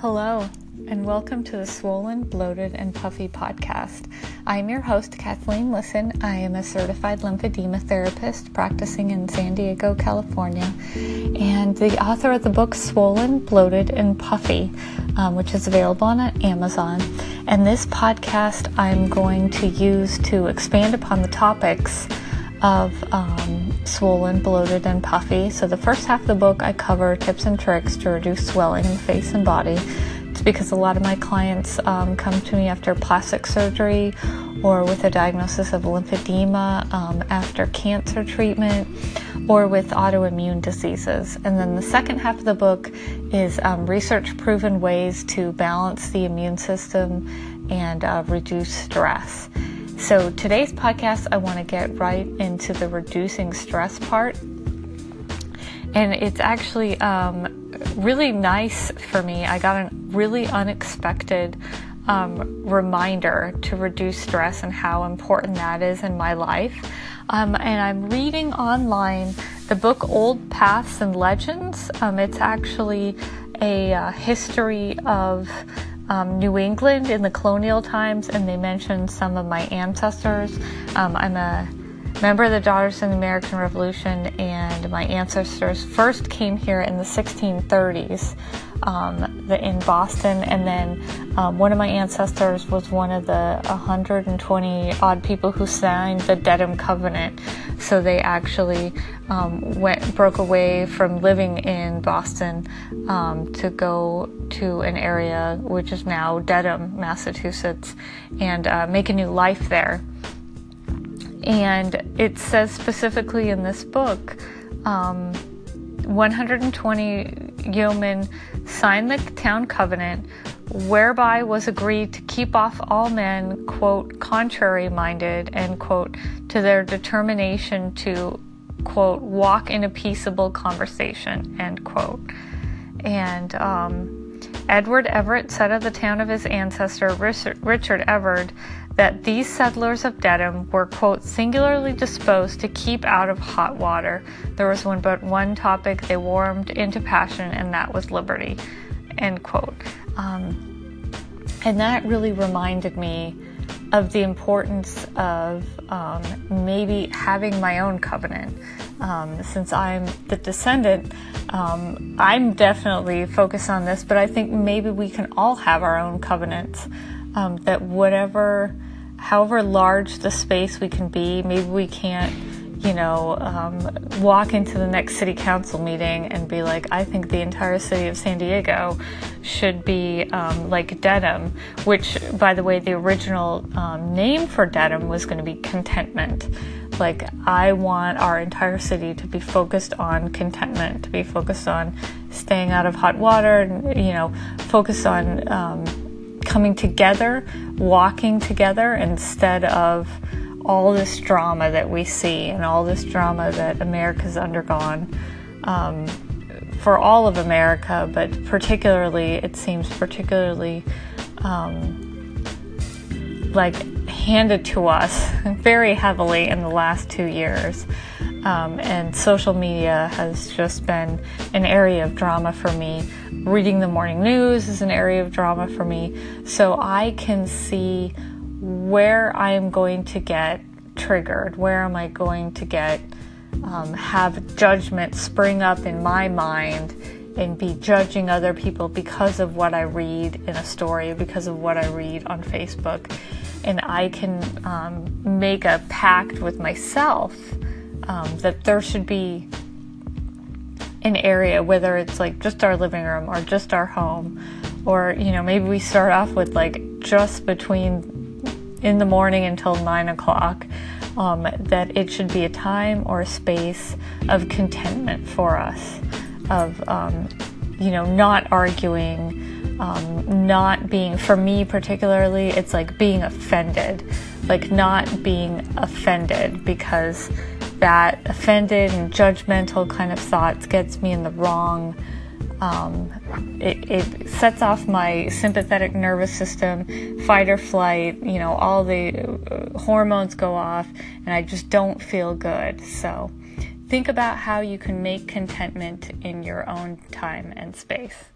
Hello, and welcome to the Swollen, Bloated, and Puffy podcast. I'm your host, Kathleen Lisson. I am a certified lymphedema therapist practicing in San Diego, California, and the author of the book Swollen, Bloated, and Puffy, um, which is available on Amazon. And this podcast I'm going to use to expand upon the topics of um, swollen, bloated, and puffy. So, the first half of the book, I cover tips and tricks to reduce swelling in the face and body. It's because a lot of my clients um, come to me after plastic surgery or with a diagnosis of lymphedema um, after cancer treatment or with autoimmune diseases. And then the second half of the book is um, research proven ways to balance the immune system and uh, reduce stress. So, today's podcast, I want to get right into the reducing stress part. And it's actually um, really nice for me. I got a really unexpected um, reminder to reduce stress and how important that is in my life. Um, and I'm reading online the book Old Paths and Legends. Um, it's actually a uh, history of um, New England in the colonial times, and they mentioned some of my ancestors. Um, I'm a member of the Daughters of the American Revolution, and my ancestors first came here in the 1630s um, the, in Boston, and then um, one of my ancestors was one of the 120 odd people who signed the Dedham Covenant. So they actually um, went broke away from living in Boston um, to go to an area which is now Dedham, Massachusetts, and uh, make a new life there. And it says specifically in this book. Um, 120 yeomen signed the town covenant, whereby was agreed to keep off all men, quote, contrary minded, end quote, to their determination to, quote, walk in a peaceable conversation, end quote. And um, Edward Everett said of the town of his ancestor, Richard Everett, that these settlers of Dedham were, quote, singularly disposed to keep out of hot water. There was one but one topic they warmed into passion, and that was liberty, end quote. Um, and that really reminded me of the importance of um, maybe having my own covenant. Um, since I'm the descendant, um, I'm definitely focused on this, but I think maybe we can all have our own covenants. Um, that whatever however large the space we can be, maybe we can't, you know, um, walk into the next city council meeting and be like, I think the entire city of San Diego should be um, like Dedham, which, by the way, the original um, name for Dedham was going to be contentment. Like, I want our entire city to be focused on contentment, to be focused on staying out of hot water, and, you know, focus on um, coming together, walking together instead of all this drama that we see and all this drama that America's undergone. Um, for all of America, but particularly, it seems particularly um, like handed to us very heavily in the last two years. Um, and social media has just been an area of drama for me. Reading the morning news is an area of drama for me. So I can see where I am going to get triggered, where am I going to get um, have judgment spring up in my mind and be judging other people because of what I read in a story, because of what I read on Facebook. And I can um, make a pact with myself um, that there should be an area, whether it's like just our living room or just our home, or you know, maybe we start off with like just between in the morning until nine o'clock. Um, that it should be a time or a space of contentment for us, of um, you know, not arguing, um, not being, for me particularly, it's like being offended, like not being offended because that offended and judgmental kind of thoughts gets me in the wrong. Um, it, it, sets off my sympathetic nervous system, fight or flight, you know, all the uh, hormones go off, and I just don't feel good. So, think about how you can make contentment in your own time and space.